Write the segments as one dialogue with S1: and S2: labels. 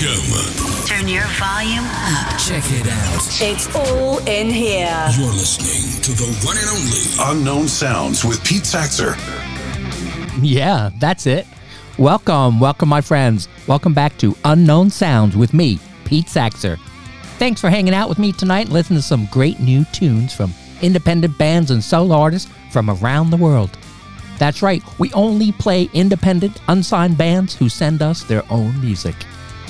S1: Welcome.
S2: Turn your volume up.
S3: Check it out.
S4: It's all in here.
S1: You're listening to the one and only
S5: Unknown Sounds with Pete Saxer.
S6: Yeah, that's it. Welcome, welcome, my friends. Welcome back to Unknown Sounds with me, Pete Saxer. Thanks for hanging out with me tonight and listening to some great new tunes from independent bands and solo artists from around the world. That's right, we only play independent, unsigned bands who send us their own music.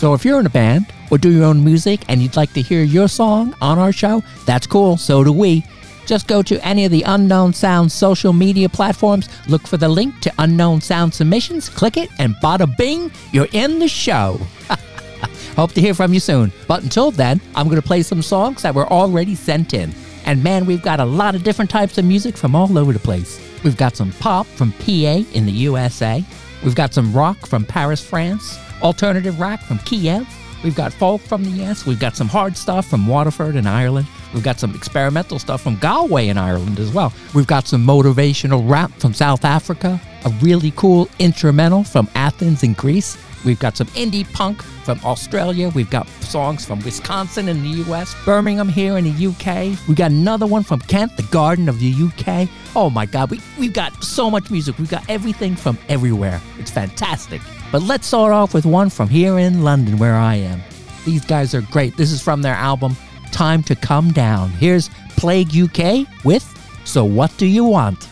S6: So if you're in a band or do your own music and you'd like to hear your song on our show, that's cool, so do we. Just go to any of the Unknown Sound social media platforms, look for the link to Unknown Sound Submissions, click it, and bada bing, you're in the show. Hope to hear from you soon. But until then, I'm going to play some songs that were already sent in. And man, we've got a lot of different types of music from all over the place. We've got some pop from PA in the USA. We've got some rock from Paris, France. Alternative rock from Kiev. We've got folk from the US. We've got some hard stuff from Waterford in Ireland. We've got some experimental stuff from Galway in Ireland as well. We've got some motivational rap from South Africa, a really cool instrumental from Athens in Greece. We've got some indie punk from Australia. We've got songs from Wisconsin in the US, Birmingham here in the UK. We got another one from Kent, the Garden of the UK. Oh my God, we, we've got so much music. We've got everything from everywhere. It's fantastic. But let's start off with one from here in London, where I am. These guys are great. This is from their album, Time to Come Down. Here's Plague UK with So What Do You Want?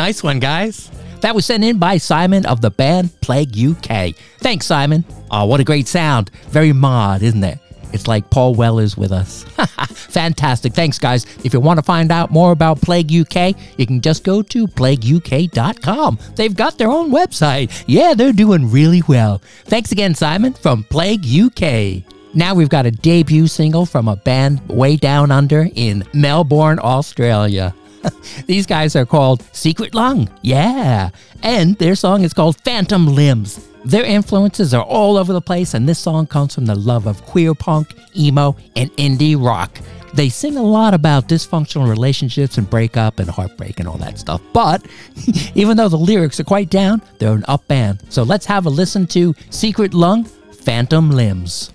S6: Nice one, guys.
S7: That was sent in by Simon of the band Plague UK. Thanks, Simon. Oh, what a great sound. Very mod, isn't it? It's like Paul Weller's with us. Fantastic. Thanks, guys. If you want to find out more about Plague UK, you can just go to plagueuk.com. They've got their own website. Yeah, they're doing really well. Thanks again, Simon, from Plague UK. Now we've got a debut single from a band way down under in Melbourne, Australia. These guys are called Secret Lung. Yeah. And their song is called Phantom Limbs. Their influences are all over the place, and this song comes from the love of queer punk, emo, and indie rock. They sing a lot about dysfunctional relationships and breakup and heartbreak and all that stuff. But even though the lyrics are quite down, they're an up band. So let's have a listen to Secret Lung, Phantom Limbs.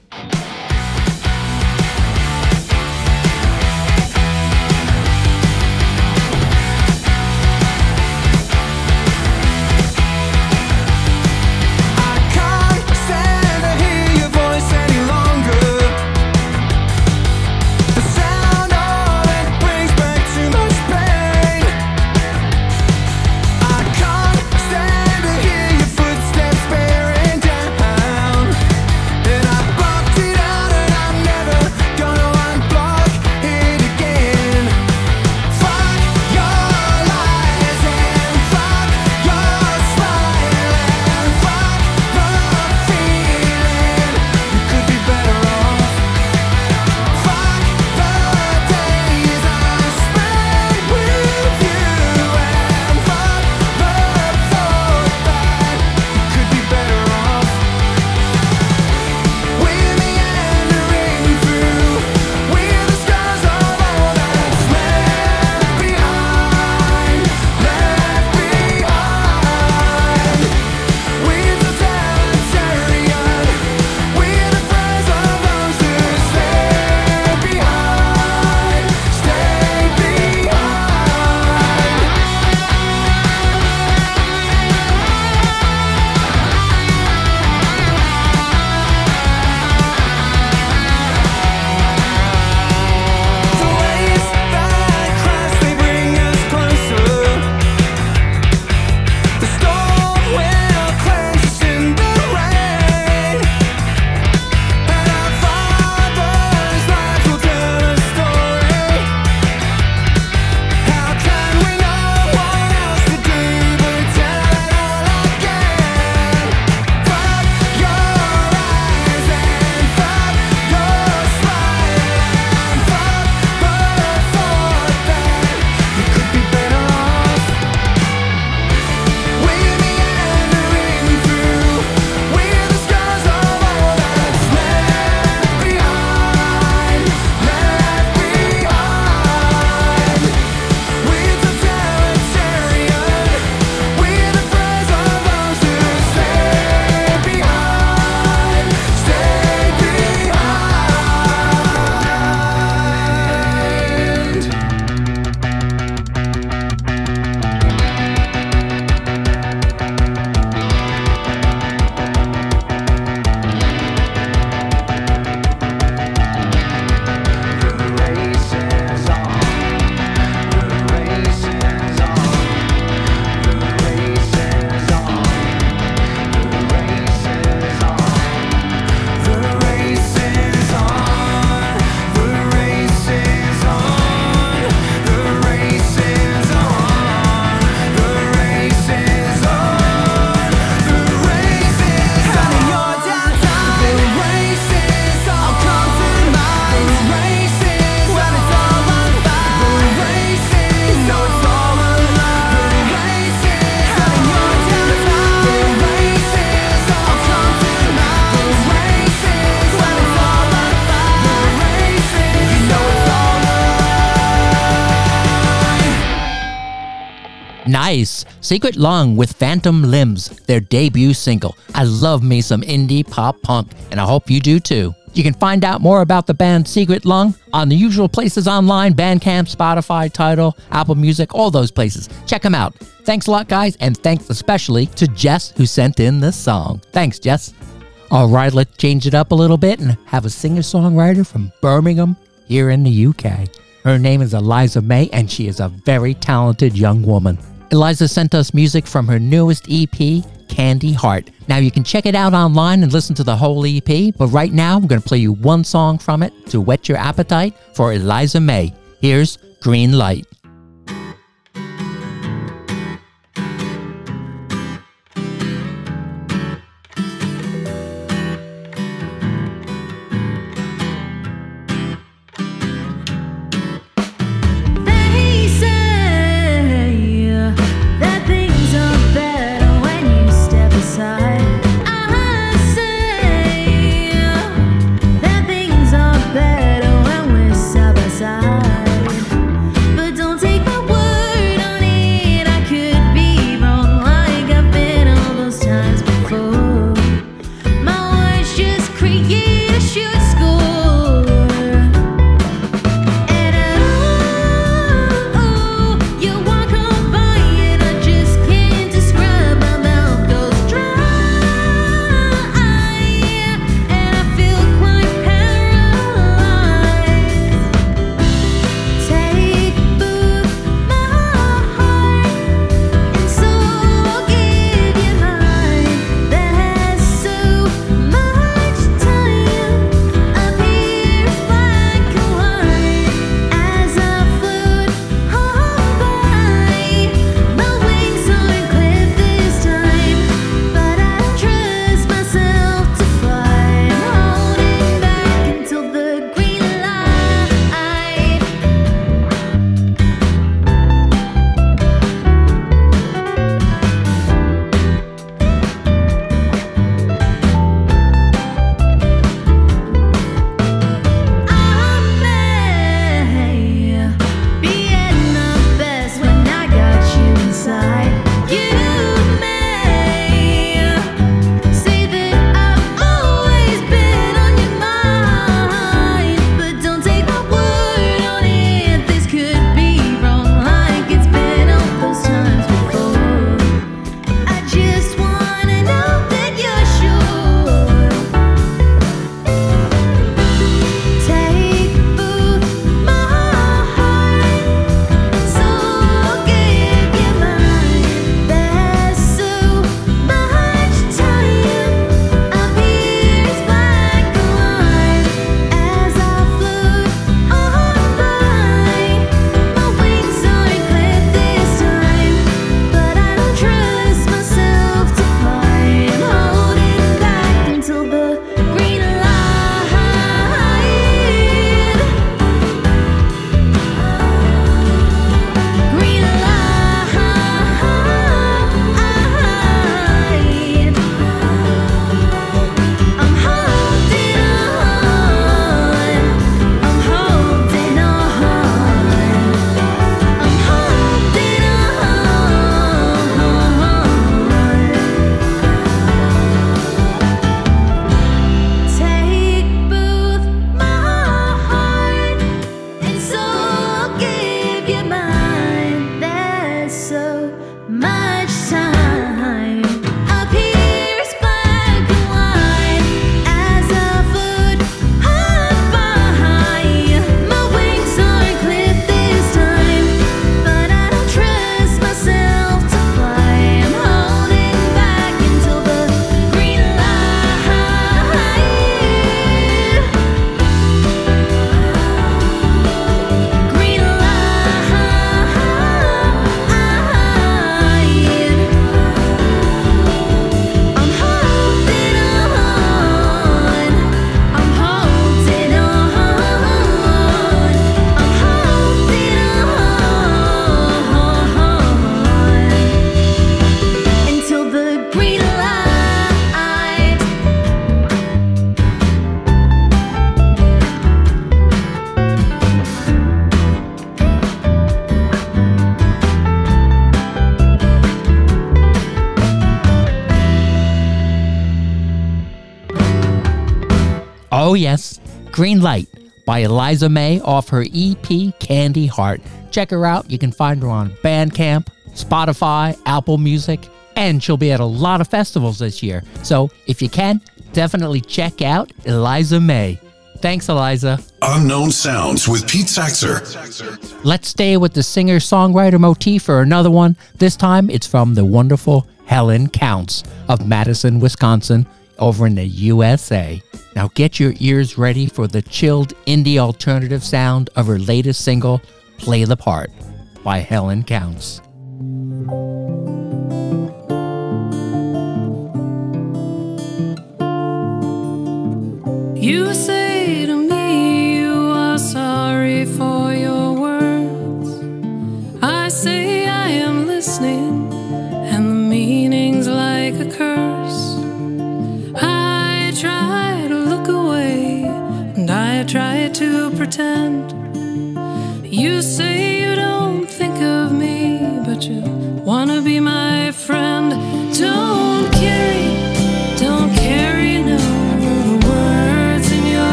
S7: Nice. Secret Lung with Phantom Limbs, their debut single. I love me some indie pop punk, and I hope you do too. You can find out more about the band Secret Lung on the usual places online Bandcamp, Spotify, Tidal, Apple Music, all those places. Check them out. Thanks a lot, guys, and thanks especially to Jess who sent in this song. Thanks, Jess. All right, let's change it up a little bit and have a singer songwriter from Birmingham here in the UK. Her name is Eliza May, and she is a very talented young woman.
S8: Eliza sent us music from her newest EP, Candy Heart. Now you can check it out online and listen to the whole EP, but right now I'm going to play you one song from it to whet your appetite for Eliza May. Here's Green Light.
S6: Oh
S8: yes, Green Light by Eliza May off her EP Candy Heart. Check her out. You can find her on Bandcamp, Spotify, Apple Music, and she'll be at a lot of festivals this year. So if you can, definitely check out Eliza May.
S6: Thanks, Eliza.
S5: Unknown Sounds with Pete Saxer.
S6: Let's stay with the singer songwriter motif for another one. This time it's from the wonderful Helen Counts of Madison, Wisconsin over in the USA. Now get your ears ready for the chilled indie alternative sound of her latest single, Play the Part, by Helen Counts.
S9: You say to me you are sorry for try to pretend. You say you don't think of me, but you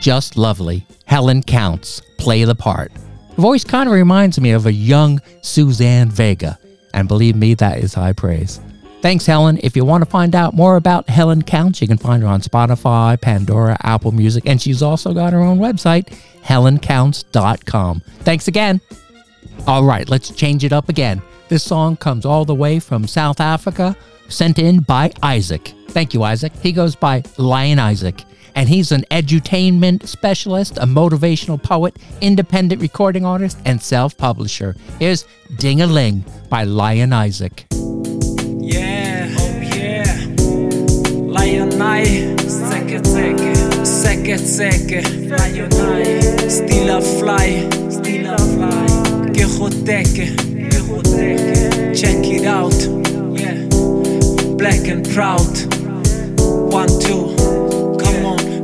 S6: Just lovely. Helen Counts, play the part. Voice kind of reminds me of a young Suzanne Vega, and believe me, that is high praise. Thanks, Helen. If you want to find out more about Helen Counts, you can find her on Spotify, Pandora, Apple Music, and she's also got her own website, helencounts.com. Thanks again. All right, let's change it up again. This song comes all the way from South Africa, sent in by Isaac. Thank you, Isaac. He goes by Lion Isaac, and he's an edutainment specialist, a motivational poet, independent recording artist, and self publisher. Here's Ding a Ling by Lion Isaac.
S10: Yeah, oh yeah. Lion Eye, seke seke. Lion Eye, still a fly, still a fly. Que joteke. Check it out, yeah. Black and proud. One, two.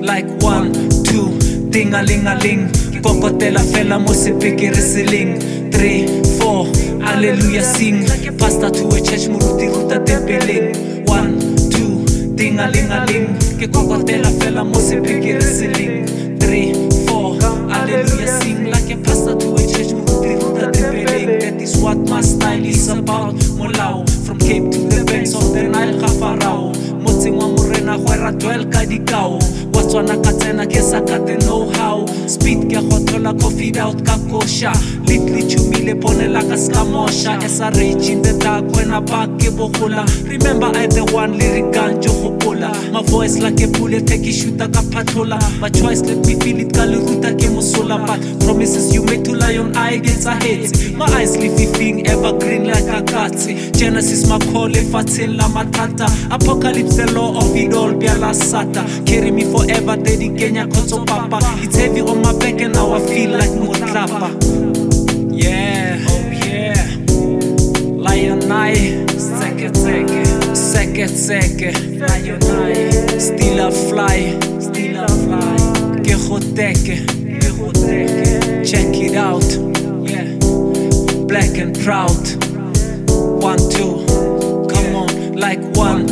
S10: Like one two. Dingalingaling kokotela fela mo sepikiriseling three four. Alleluia sing. Pastor to a church moruti ruta tempeleng one two. Dingalingaling ke kokotela fela mo sepikiriseling three four. Alleluia sing. Like a pastor to a church moruti ruta tempeleng that is what my style is about. Molao from cape to the banks of the nile gafarao motseng wa morena gwera twel ka dikao. Wa tswana ka tsena ke sa ka the know how speed ke gotlhola coffee out ka kosha. Litli chumile ponela ka ska mosha esa rage in the dark when I back ke bogola. Remember I the one lyrical jo gopola my voice like a bullet take shooter ka patrola my choice let me feel it ka le ruta ke mosola. But promises you make to lion eye a ahead my eyes living evergreen like a cat. Genesis makhole fatseng la matata apocalypse the law of it all bjala sata. Carry me forever daddy kenya khotso papa. It's heavy on my back and now i feel like motlapa yeah oh yeah. Lion eye seke seke seke seke. Lion eye. Still a fly still a fly. Ke goteke ke check it out yeah. Black and proud. One two. Come on like one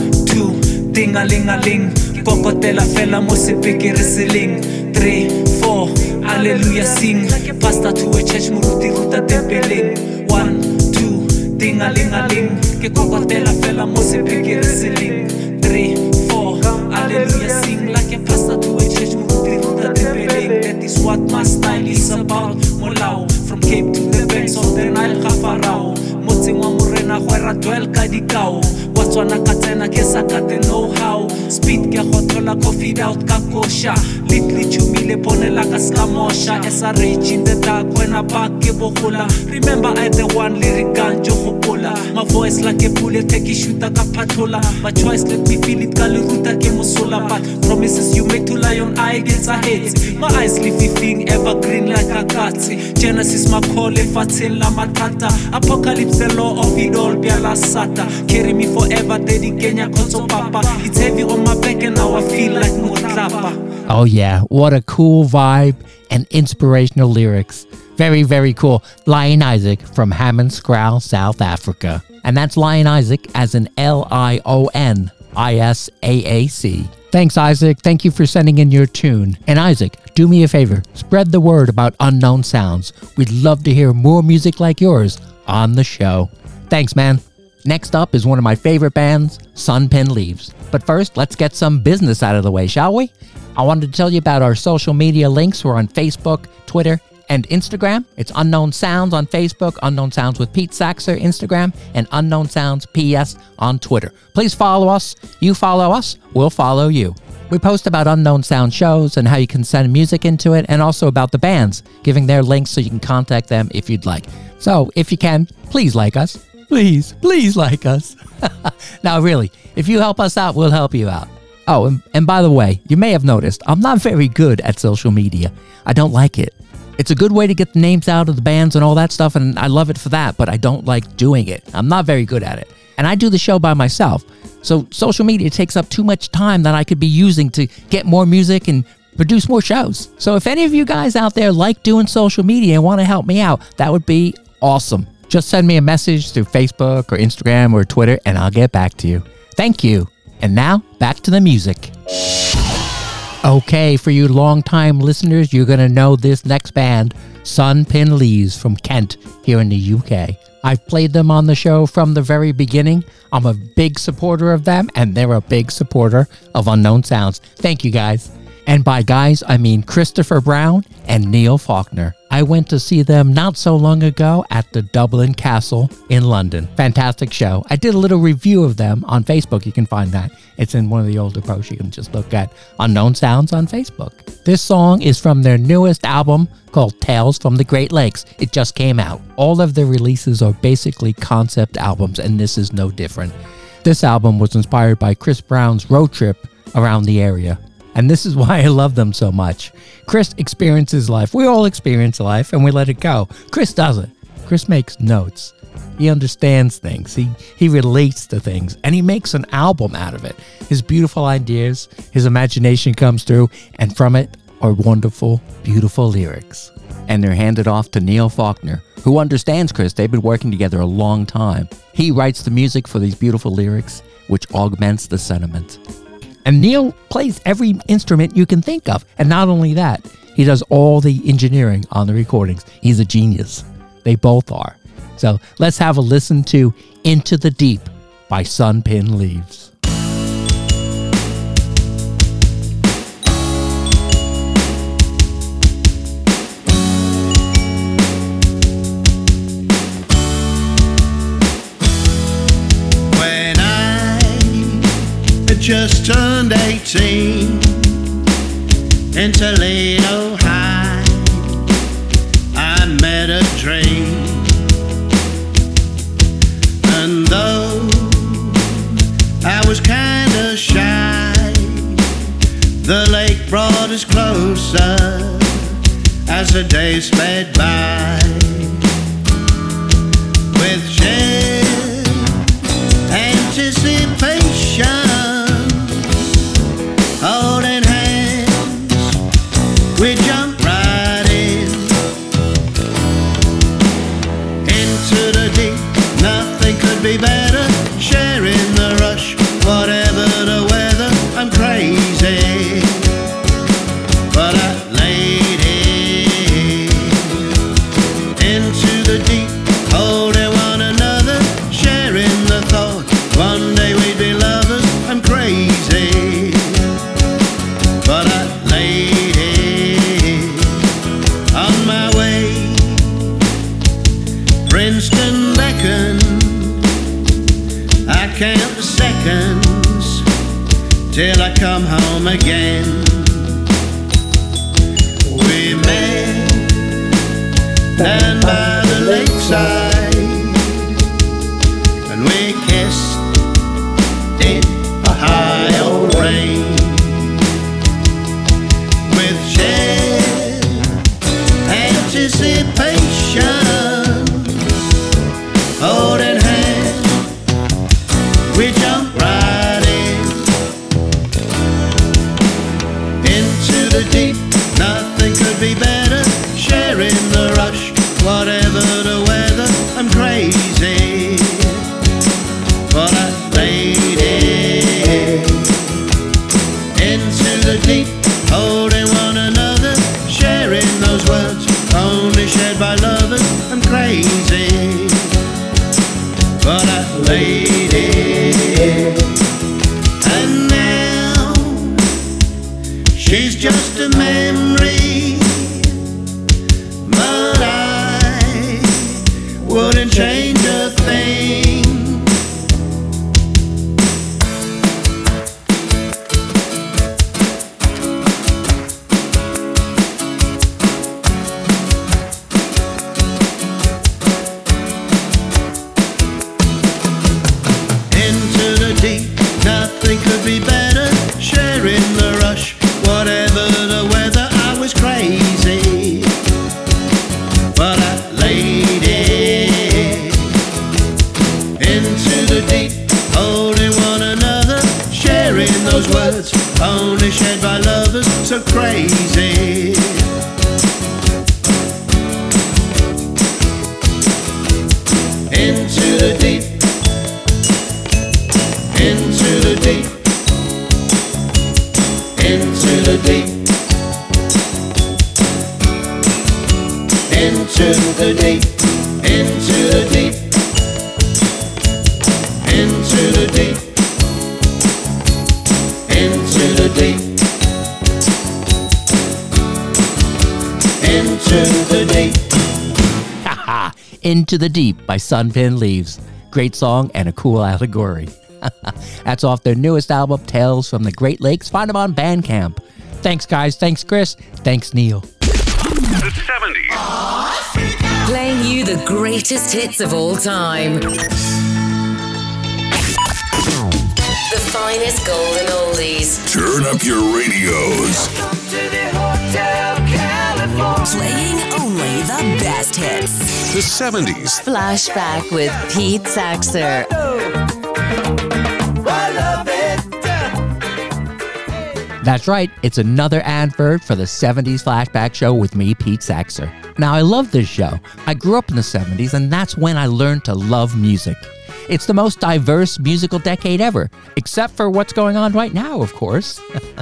S10: two dingalingaling kokotela fela mo sepikiriseling three four alleluia sing. Pastor to a church moruti ruta tempeleng. One two dingalingaling ke kokotela fela mo sepikiriseling three four alleluia sing. Like a pastor to a church moruti ruta tempeleng. That is what my style is about. Molao from cape to the banks of the nile gafarao motseng wa morena gwera dwell ka dikao. Wa tswana ka tsena ke sa ka the know how speed ke gotola coffee out ka kosha little chumile ponela ka ska mosha as a rage in the dark when I back ke bogola remember I the one lyrical jo gopola my voice like a bullet take shooter ka patrola my choice let me feel it ka le ruta ke mosola. But promises you make to lion eye gets ahead my eyes living evergreen like a katse genesis makhole fatseng la mathata apocalypse the law of it all bjala sata. Carry me forever daddy kenya khotso papa it's heavy on my back and now i feel like motlapa
S6: Oh, yeah. What a cool vibe and inspirational lyrics. Very, very cool. Lion Isaac from Hammanskraal, South Africa. And that's Lion Isaac as an L I O N I S A A C. Thanks, Isaac. Thank you for sending in your tune. And Isaac, do me a favor spread the word about unknown sounds. We'd love to hear more music like yours on the show. Thanks, man. Next up is one of my favorite bands, Sun-Pinned Leaves. But first, let's get some business out of the way, shall we? I wanted to tell you about our social media links. We're on Facebook, Twitter, and Instagram. It's Unknown Sounds on Facebook, Unknown Sounds with Pete Saxer Instagram, and Unknown Sounds PS on Twitter. Please follow us. You follow us, we'll follow you. We post about Unknown Sound shows and how you can send music into it, and also about the bands, giving their links so you can contact them if you'd like. So, if you can, please like us. Please, please like us. now, really, if you help us out, we'll help you out. Oh, and, and by the way, you may have noticed I'm not very good at social media. I don't like it. It's a good way to get the names out of the bands and all that stuff, and I love it for that, but I don't like doing it. I'm not very good at it. And I do the show by myself. So social media takes up too much time that I could be using to get more music and produce more shows. So if any of you guys out there like doing social media and want to help me out, that would be awesome. Just send me a message through Facebook or Instagram or Twitter, and I'll get back to you. Thank you. And now, back to the music. Okay, for you long-time listeners, you're going to know this next band, Sun-Pinned Leaves from Kent here in the UK. I've played them on the show from the very beginning. I'm a big supporter of them, and they're a big supporter of Unknown Sounds. Thank you, guys. And by guys, I mean Christopher Brown and Neil Faulkner. I went to see them not so long ago at the Dublin Castle in London. Fantastic show. I did a little review of them on Facebook. You can find that. It's in one of the older posts. You can just look at Unknown Sounds on Facebook. This song is from their newest album called Tales from the Great Lakes. It just came out. All of their releases are basically concept albums, and this is no different. This album was inspired by Chris Brown's road trip around the area. And this is why I love them so much. Chris experiences life. We all experience life and we let it go. Chris doesn't. Chris makes notes. He understands things. He he relates to things and he makes an album out of it. His beautiful ideas, his imagination comes through and from it are wonderful, beautiful lyrics. And they're handed off to Neil Faulkner, who understands Chris. They've been working together a long time. He writes the music for these beautiful lyrics, which augments the sentiment. And Neil plays every instrument you can think of. And not only that, he does all the engineering on the recordings. He's a genius. They both are. So let's have a listen to Into the Deep by Sun-Pinned Leaves.
S11: Just turned 18 in Toledo High. I met a dream, and though I was kinda shy, the lake brought us closer as the days sped by. Come home again. Rush, Into the Deep
S6: by Sun-Pinned Leaves. Great song and a cool allegory. That's off their newest album, Tales from the Great Lakes. Find them on Bandcamp. Thanks, guys. Thanks, Chris. Thanks, Neil.
S1: The 70s.
S4: Playing you the greatest hits of all time. The finest golden oldies.
S1: Turn up your radios.
S4: Playing only the best hits.
S5: The 70s.
S4: Flashback with Pete Saxer.
S6: That's right, it's another advert for the 70s Flashback Show with me, Pete Saxer. Now, I love this show. I grew up in the 70s, and that's when I learned to love music. It's the most diverse musical decade ever, except for what's going on right now, of course.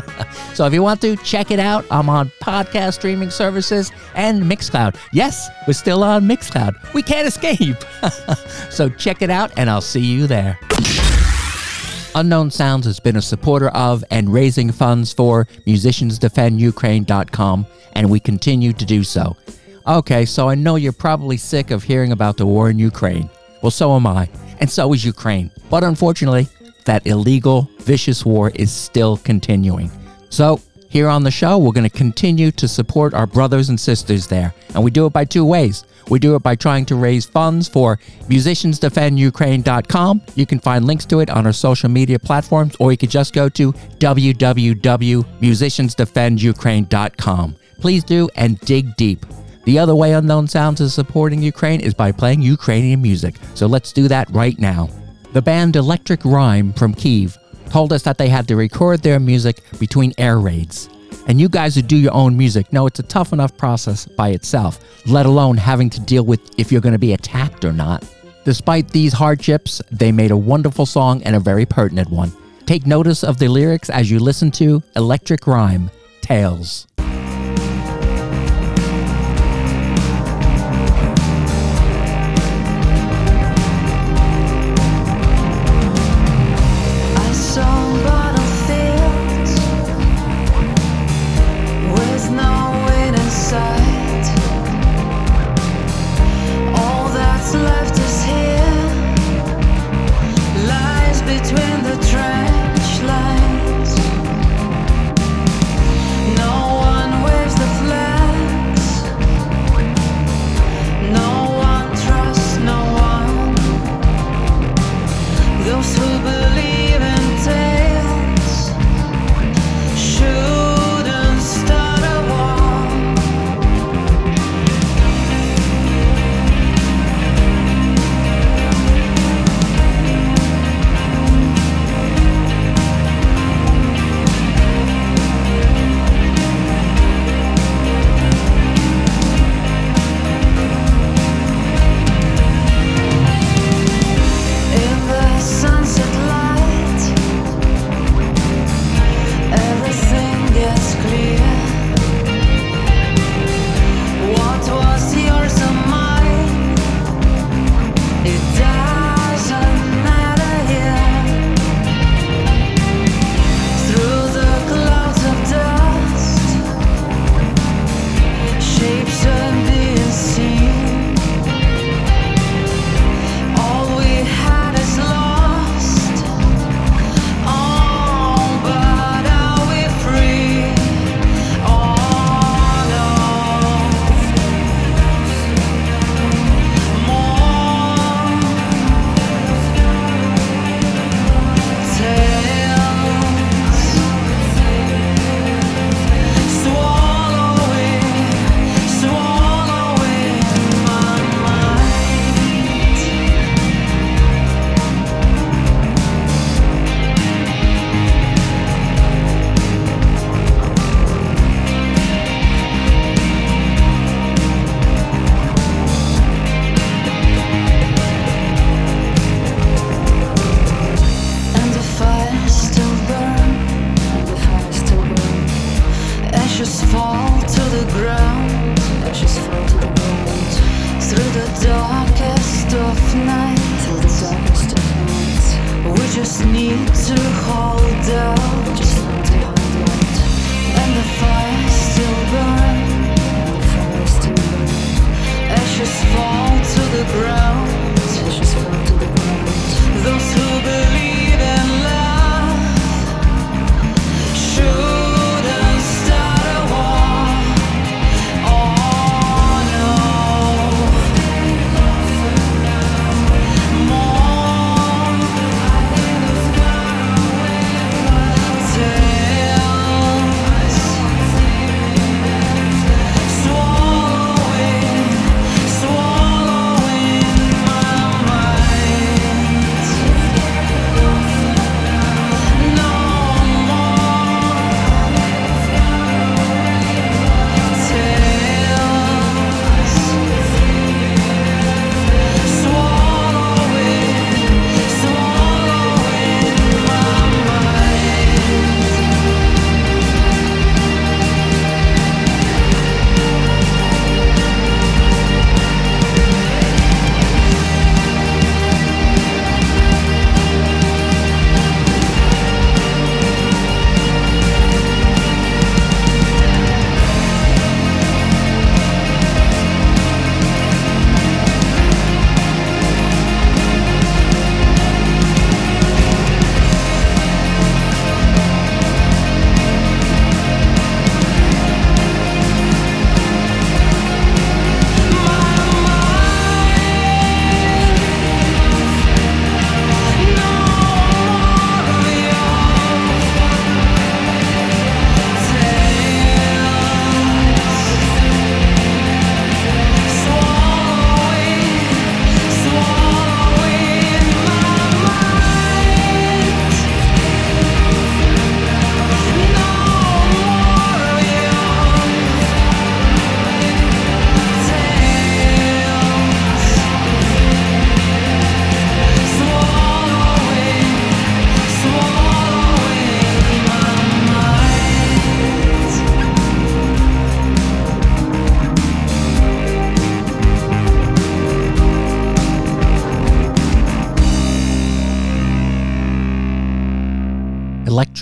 S6: so if you want to, check it out. I'm on podcast streaming services and Mixcloud. Yes, we're still on Mixcloud. We can't escape. so check it out, and I'll see you there. Unknown Sounds has been a supporter of and raising funds for musiciansdefendukraine.com, and we continue to do so. Okay, so I know you're probably sick of hearing about the war in Ukraine. Well, so am I, and so is Ukraine. But unfortunately, that illegal, vicious war is still continuing. So, here on the show, we're going to continue to support our brothers and sisters there, and we do it by two ways. We do it by trying to raise funds for musiciansdefendukraine.com. You can find links to it on our social media platforms, or you could just go to www.musiciansdefendukraine.com. Please do and dig deep. The other way Unknown Sounds is supporting Ukraine is by playing Ukrainian music. So let's do that right now. The band Electric Rime from Kiev told us that they had to record their music between air raids. And you guys who do your own music know it's a tough enough process by itself, let alone having to deal with if you're going to be attacked or not. Despite these hardships, they made a wonderful song and a very pertinent one. Take notice of the lyrics as you listen to Electric Rime Tales.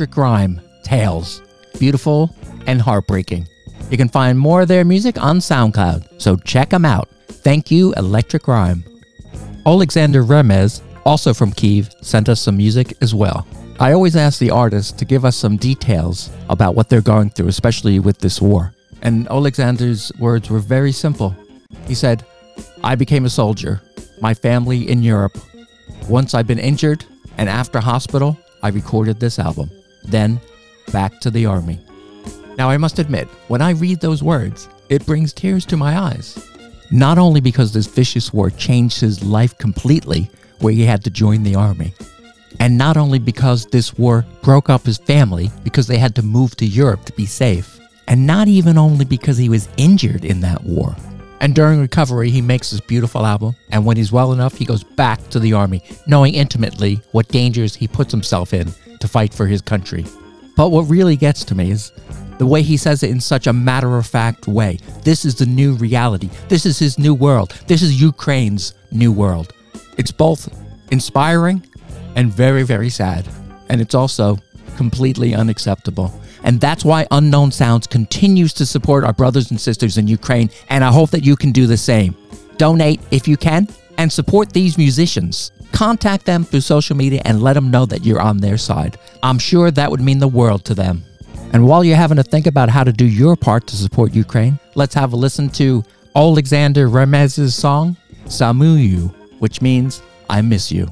S6: Electric Rime Tales. Beautiful and heartbreaking. You can find more of their music on SoundCloud, so check them out. Thank you, Electric Rime. Alexander Remez, also from Kiev, sent us some music as well. I always ask the artists to give us some details about what they're going through, especially with this war. And Alexander's words were very simple. He said, I became a soldier, my family in Europe. Once I've been injured and after hospital, I recorded this album. Then, back to the army. Now, I must admit, when I read those words, it brings tears to my eyes. Not only because this vicious war changed his life completely, where he had to join the army, and not only because this war broke up his family because they had to move to Europe to be safe, and not even only because he was injured in that war. And during recovery, he makes this beautiful album, and when he's well enough, he goes back to the army, knowing intimately what dangers he puts himself in to fight for his country. But what really gets to me is the way he says it in such a matter of fact way. This is the new reality. This is his new world. This is Ukraine's new world. It's both inspiring and very, very sad. And it's also completely unacceptable. And that's why Unknown Sounds continues to support our brothers and sisters in Ukraine. And I hope that you can do the same. Donate if you can and support these musicians. Contact them through social media and let them know that you're on their side. I'm sure that would mean the world to them. And while you're having to think about how to do your part to support Ukraine, let's have a listen to Alexander Remez's song, Sumuyu, which means I miss you.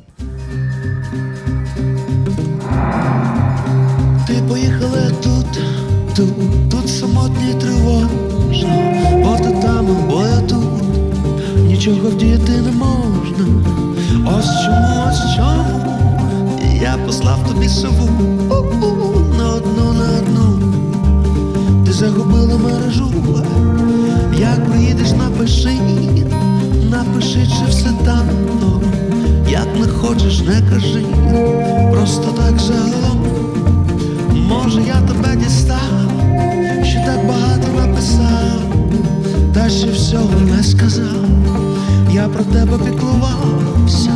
S12: Ти поїхала тут, тут, тут самотні тривожно, бо ти там, бо я тут, нічого вдіяти не можна. Ось чому, ось чому. Я послав тобі сову. На одну, на одну. Ти загубила мережу, як приїдеш, напиши, напиши, чи все там, як не хочеш, не кажи, просто так загалом. Може, я тебе дістав, що так багато написав, та ще всього не сказав. Я про тебе піклувався.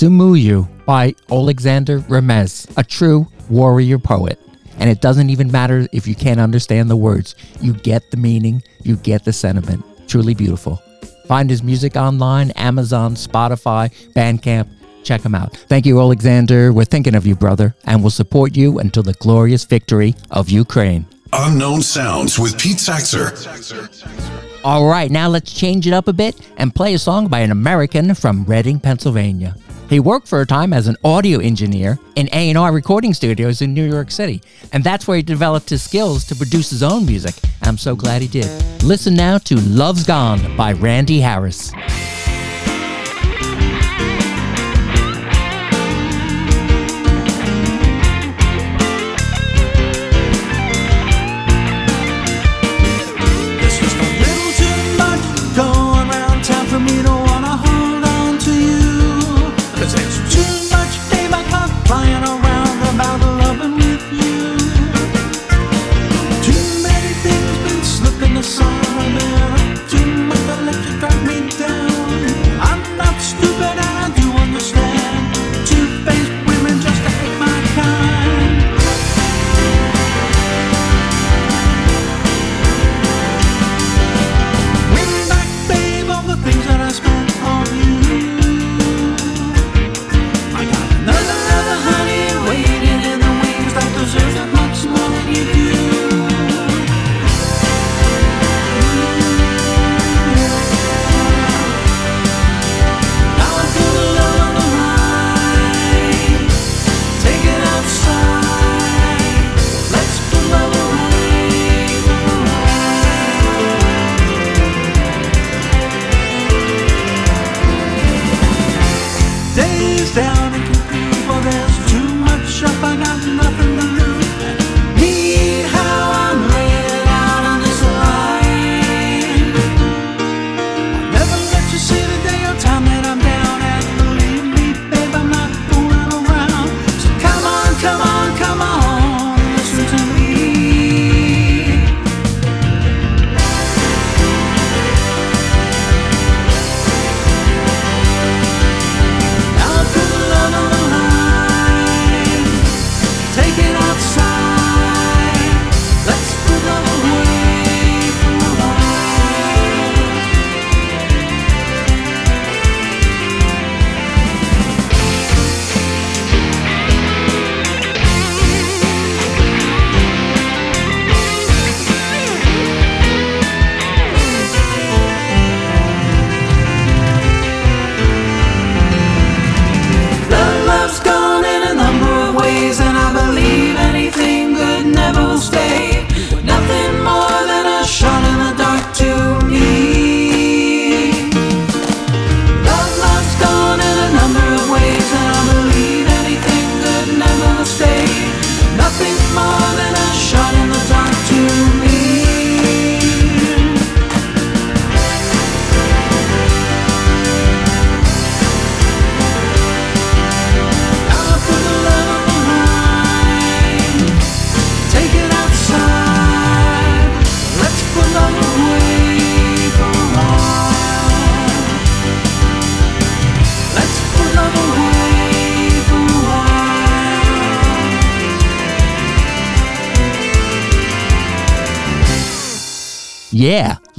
S7: Sumuyu by Alexander Remez, a true warrior poet. And it doesn't even matter if you can't understand the words. You get the meaning, you get the sentiment. Truly beautiful. Find his music online, Amazon, Spotify, Bandcamp. Check him out. Thank you, Alexander. We're thinking of you, brother, and we'll support you until the glorious victory of Ukraine.
S5: Unknown Sounds with Pete Saxer.
S7: All right, now let's change it up a bit and play a song by an American from Reading, Pennsylvania. He worked for a time as an audio engineer in A&R recording studios in New York City, and that's where he developed his skills to produce his own music. I'm so glad he did. Listen now to Love's Gone by Randy Harris.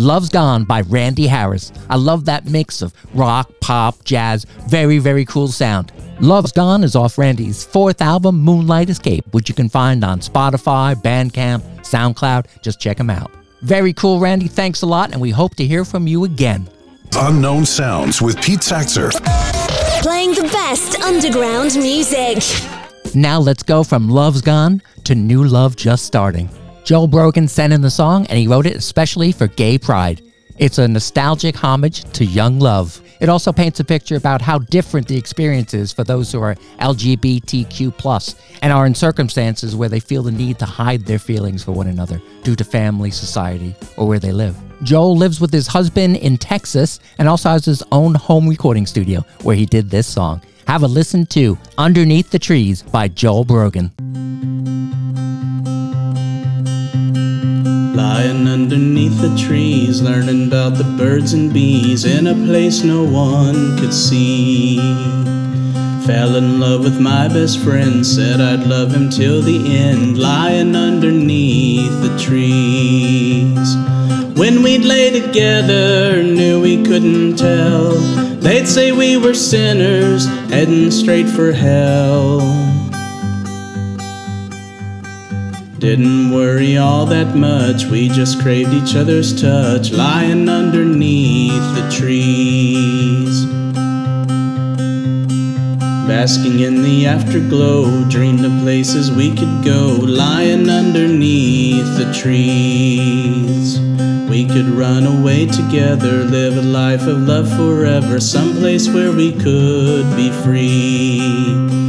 S7: Love's Gone by Randy Harris. I love that mix of rock, pop, jazz, very, very cool sound. Love's Gone is off Randy's fourth album, Moonlight Escape, which you can find on Spotify, Bandcamp, SoundCloud. Just check them out. Very cool, Randy. Thanks a lot, and we hope to hear from you again.
S5: Unknown Sounds with Pete Saxer.
S4: Playing the best underground music.
S7: Now let's go from Love's Gone to New Love Just Starting. Joel Brogon sent in the song and he wrote it especially for Gay Pride. It's a nostalgic homage to young love. It also paints a picture about how different the experience is for those who are LGBTQ and are in circumstances where they feel the need to hide their feelings for one another due to family, society, or where they live. Joel lives with his husband in Texas and also has his own home recording studio where he did this song. Have a listen to Underneath the Trees by Joel Brogon.
S13: Lying underneath the trees, learning about the birds and bees in a place no one could see. Fell in love with my best friend, said I'd love him till the end, lying underneath the trees. When we'd lay together, knew we couldn't tell. They'd say we were sinners, heading straight for hell. Didn't worry all that much, we just craved each other's touch, lying underneath the trees. Basking in the afterglow, dreamed of places we could go, lying underneath the trees. We could run away together, live a life of love forever, someplace where we could be free.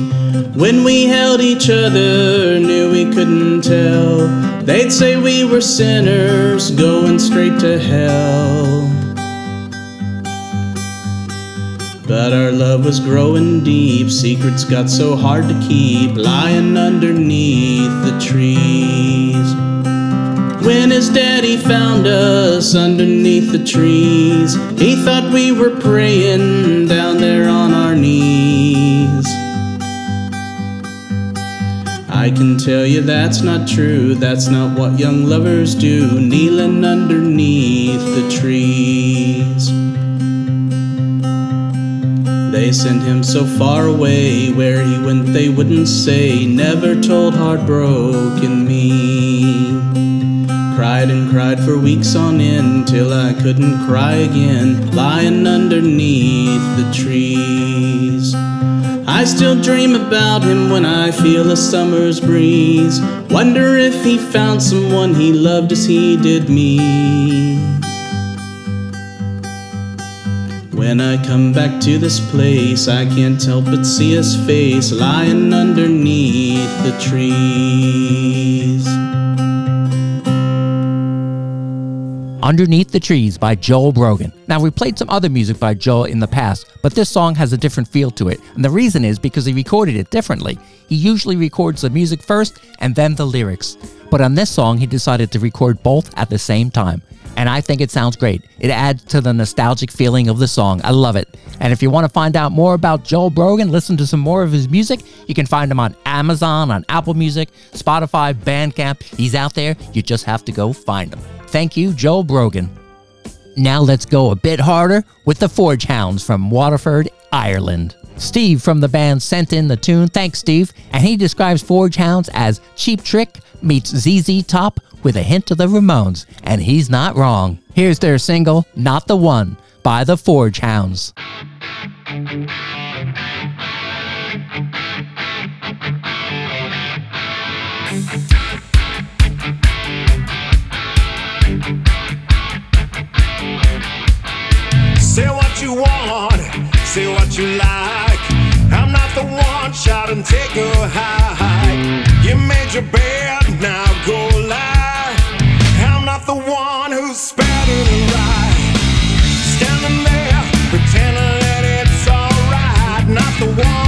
S13: When we held each other, knew we couldn't tell. They'd say we were sinners, going straight to hell. But our love was growing deep, secrets got so hard to keep, lying underneath the trees. When his daddy found us underneath the trees, he thought we were praying down there on I can tell you that's not true, that's not what young lovers do, kneeling underneath the trees. They sent him so far away, where he went they wouldn't say, never told heartbroken me. Cried and cried for weeks on end till I couldn't cry again, lying underneath the trees. I still dream about him when I feel a summer's breeze. Wonder if he found someone he loved as he did me. When I come back to this place, I can't help but see his face lying underneath the trees.
S6: Underneath the Trees by Joel Brogon. Now, we played some other music by Joel in the past, but this song has a different feel to it. And the reason is because he recorded it differently. He usually records the music first and then the lyrics. But on this song, he decided to record both at the same time. And I think it sounds great. It adds to the nostalgic feeling of the song. I love it. And if you want to find out more about Joel Brogon, listen to some more of his music, you can find him on Amazon, on Apple Music, Spotify, Bandcamp. He's out there. You just have to go find him. Thank you, Joel Brogon. Now let's go a bit harder with the Forge Hounds from Waterford, Ireland. Steve from the band sent in the tune. Thanks, Steve. And he describes Forge Hounds as Cheap Trick meets ZZ Top with a hint of the Ramones. And he's not wrong. Here's their single, Not the One, by the Forge Hounds.
S14: Say what you want, say what you like. I'm not the one, shout and take a hike. You made your bed, now go lie. I'm not the one who's spouting and right. Standing there, pretending that it's alright. Not the one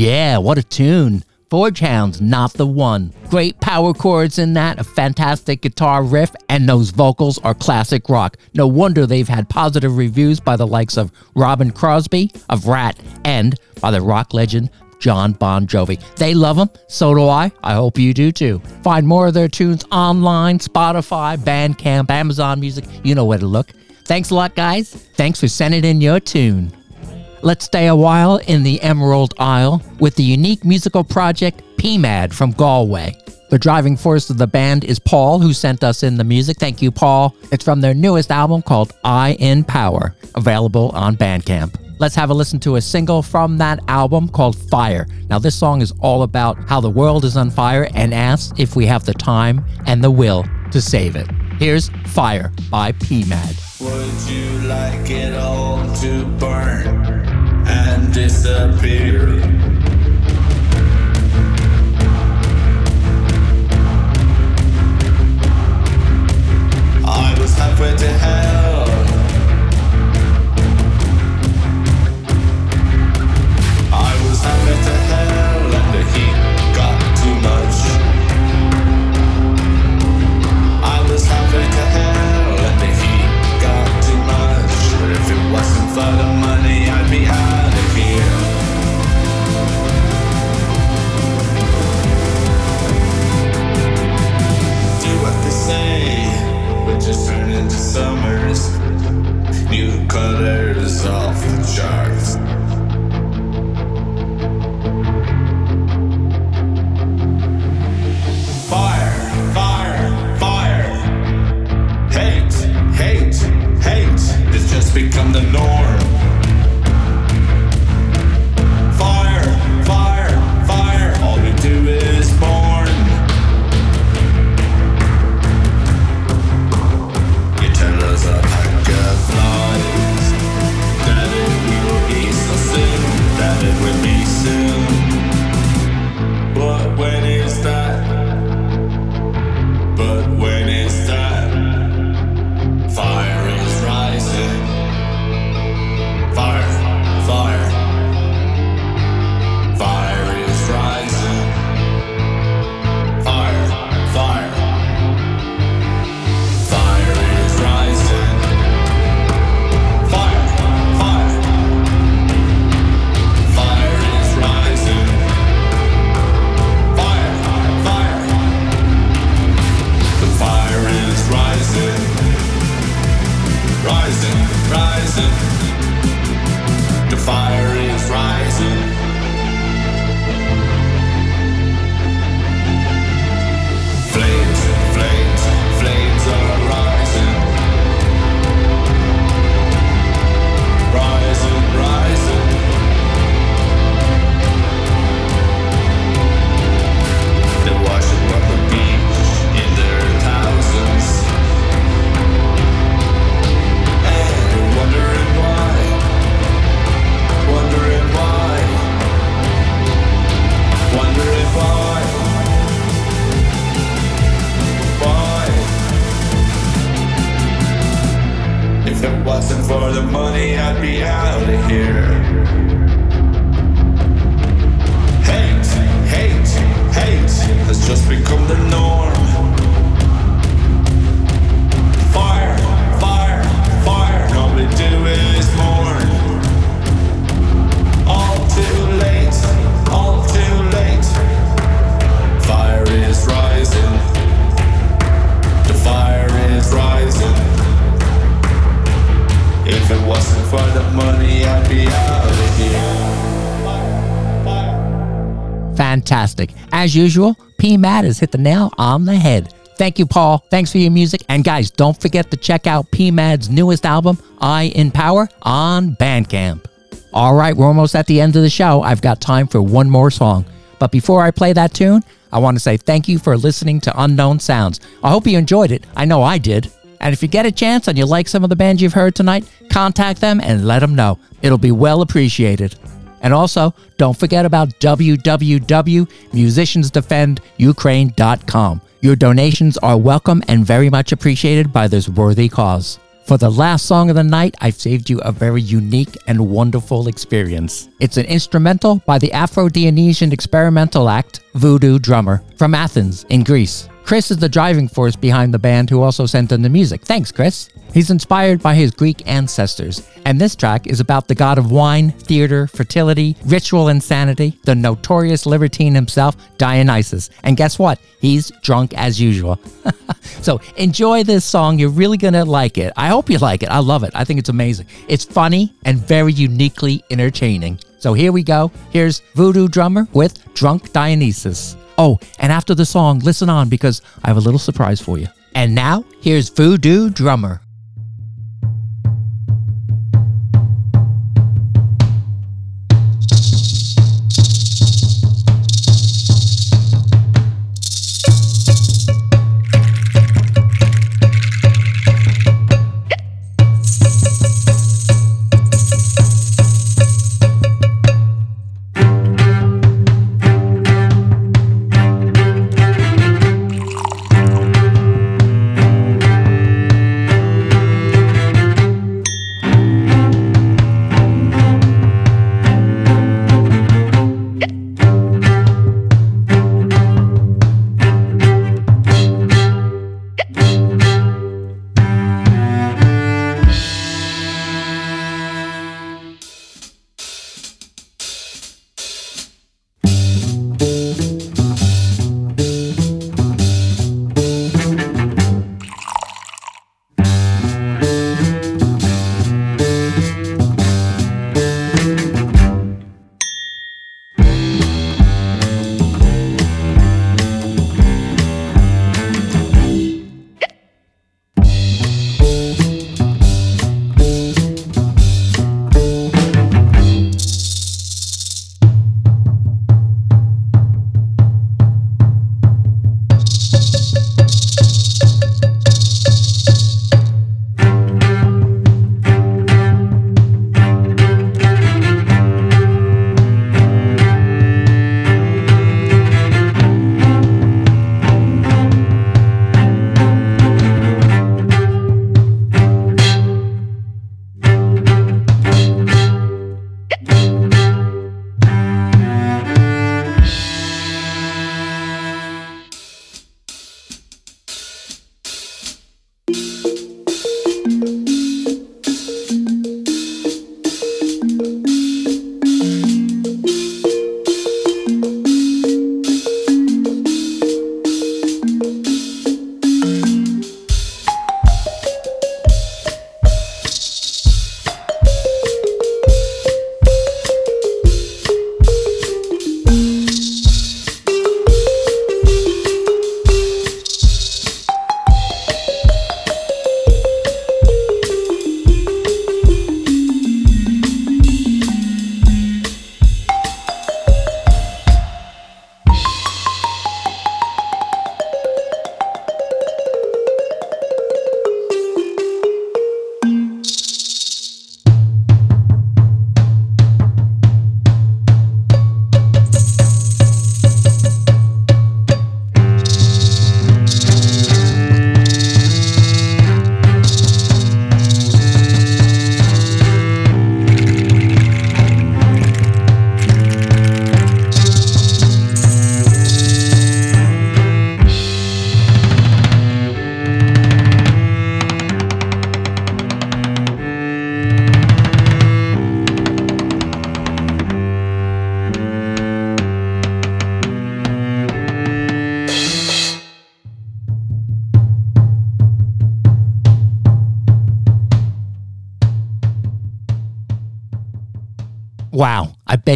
S6: Yeah, what a tune. Forge Hound's not the one. Great power chords in that, a fantastic guitar riff, and those vocals are classic rock. No wonder they've had positive reviews by the likes of Robin Crosby, of Ratt, and by the rock legend Jon Bon Jovi. They love them, so do I. I hope you do too. Find more of their tunes online, Spotify, Bandcamp, Amazon Music. You know where to look. Thanks a lot, guys. Thanks for sending in your tune. Let's stay a while in the Emerald Isle with the unique musical project PMAD from Galway. The driving force of the band is Paul, who sent us in the music. Thank you, Paul. It's from their newest album called I in Power, available on Bandcamp. Let's have a listen to a single from that album called Fire. Now, this song is all about how the world is on fire and asks if we have the time and the will to save it. Here's Fire by PMAD.
S15: Would you like it all to burn and disappear? I was halfway to hell. Just turn into summers. New colors off the charts. Fire,
S6: As usual, PMAD has hit the nail on the head. Thank you, Paul. Thanks for your music. And guys, don't forget to check out P Mad's newest album, I in Power, on Bandcamp. All right, we're almost at the end of the show. I've got time for one more song. But before I play that tune, I want to say thank you for listening to Unknown Sounds. I hope you enjoyed it. I know I did. And if you get a chance and you like some of the bands you've heard tonight, contact them and let them know. It'll be well appreciated. And also, don't forget about www.musiciansdefendukraine.com. Your donations are welcome and very much appreciated by this worthy cause. For the last song of the night, I've saved you a very unique and wonderful experience. It's an instrumental by the Afro Dionysian experimental act Voodoo Drummer from Athens in Greece. Chris is the driving force behind the band who also sent in the music. Thanks, Chris. He's inspired by his Greek ancestors, and this track is about the god of wine, theater, fertility, ritual insanity, the notorious libertine himself, Dionysus. And guess what? He's drunk as usual. so enjoy this song. You're really going to like it. I hope you like it. I love it. I think it's amazing. It's funny and very uniquely entertaining. So here we go. Here's Voodoo Drummer with Drunk Dionysus. Oh, and after the song, listen on because I have a little surprise for you. And now, here's Voodoo Drummer.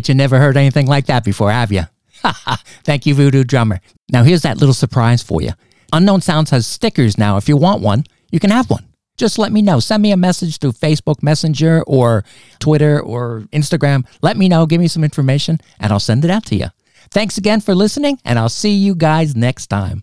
S6: Bet you never heard anything like that before, have you? Thank you, Voodoo Drummer. Now, here's that little surprise for you. Unknown Sounds has stickers now. If you want one, you can have one. Just let me know. Send me a message through Facebook Messenger or Twitter or Instagram. Let me know. Give me some information and I'll send it out to you. Thanks again for listening, and I'll see you guys next time.